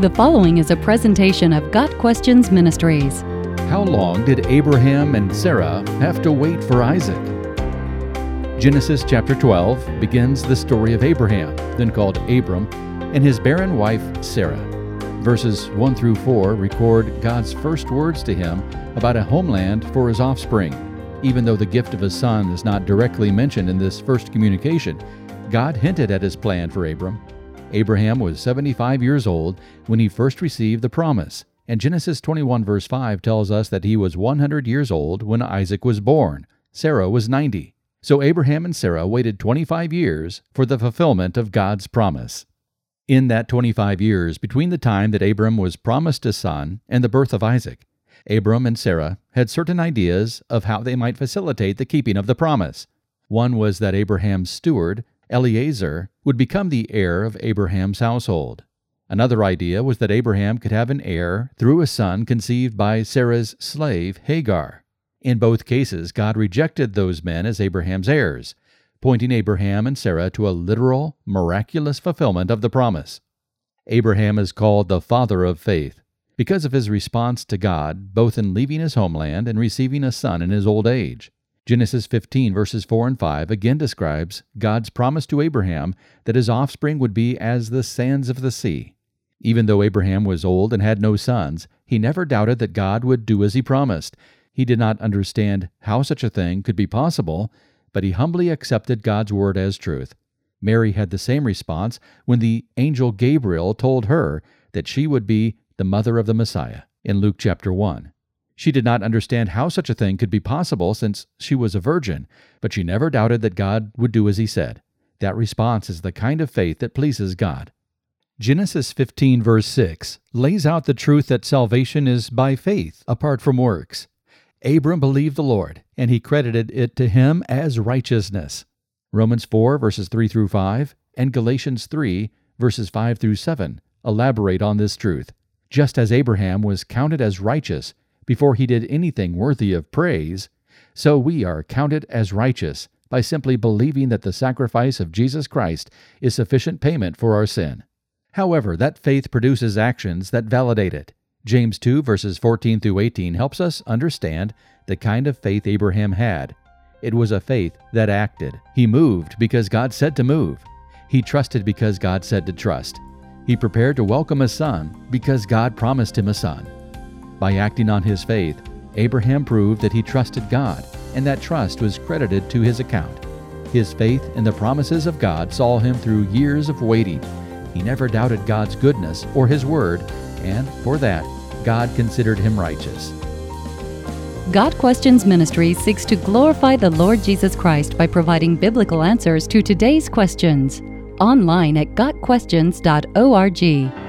The following is a presentation of Got Questions Ministries. How long did Abraham and Sarah have to wait for Isaac? Genesis chapter 12 begins the story of Abraham, then called Abram, and his barren wife Sarah. Verses 1 through 4 record God's first words to him about a homeland for his offspring. Even though the gift of a son is not directly mentioned in this first communication, God hinted at his plan for Abram Abraham was 75 years old when he first received the promise, and Genesis 21, verse 5 tells us that he was 100 years old when Isaac was born. Sarah was 90. So Abraham and Sarah waited 25 years for the fulfillment of God's promise. In that 25 years between the time that Abram was promised a son and the birth of Isaac, Abram and Sarah had certain ideas of how they might facilitate the keeping of the promise. One was that Abraham's steward Eliezer would become the heir of Abraham's household. Another idea was that Abraham could have an heir through a son conceived by Sarah's slave Hagar. In both cases, God rejected those men as Abraham's heirs, pointing Abraham and Sarah to a literal, miraculous fulfillment of the promise. Abraham is called the father of faith because of his response to God, both in leaving his homeland and receiving a son in his old age. Genesis 15, verses 4 and 5, again describes God's promise to Abraham that his offspring would be as the sands of the sea. Even though Abraham was old and had no sons, he never doubted that God would do as he promised. He did not understand how such a thing could be possible, but he humbly accepted God's word as truth. Mary had the same response when the angel Gabriel told her that she would be the mother of the Messiah in Luke chapter 1. She did not understand how such a thing could be possible since she was a virgin, but she never doubted that God would do as he said. That response is the kind of faith that pleases God. Genesis 15, verse 6, lays out the truth that salvation is by faith, apart from works. Abram believed the Lord, and he credited it to him as righteousness. Romans 4, verses 3 through 5, and Galatians 3, verses 5 through 7, elaborate on this truth. Just as Abraham was counted as righteous, before he did anything worthy of praise, so we are counted as righteous by simply believing that the sacrifice of Jesus Christ is sufficient payment for our sin. However, that faith produces actions that validate it. James 2 verses 14 through 18 helps us understand the kind of faith Abraham had. It was a faith that acted. He moved because God said to move. He trusted because God said to trust. He prepared to welcome a son because God promised him a son. By acting on his faith, Abraham proved that he trusted God, and that trust was credited to his account. His faith in the promises of God saw him through years of waiting. He never doubted God's goodness or his word, and for that, God considered him righteous. Got Questions Ministry seeks to glorify the Lord Jesus Christ by providing biblical answers to today's questions. Online at GotQuestions.org.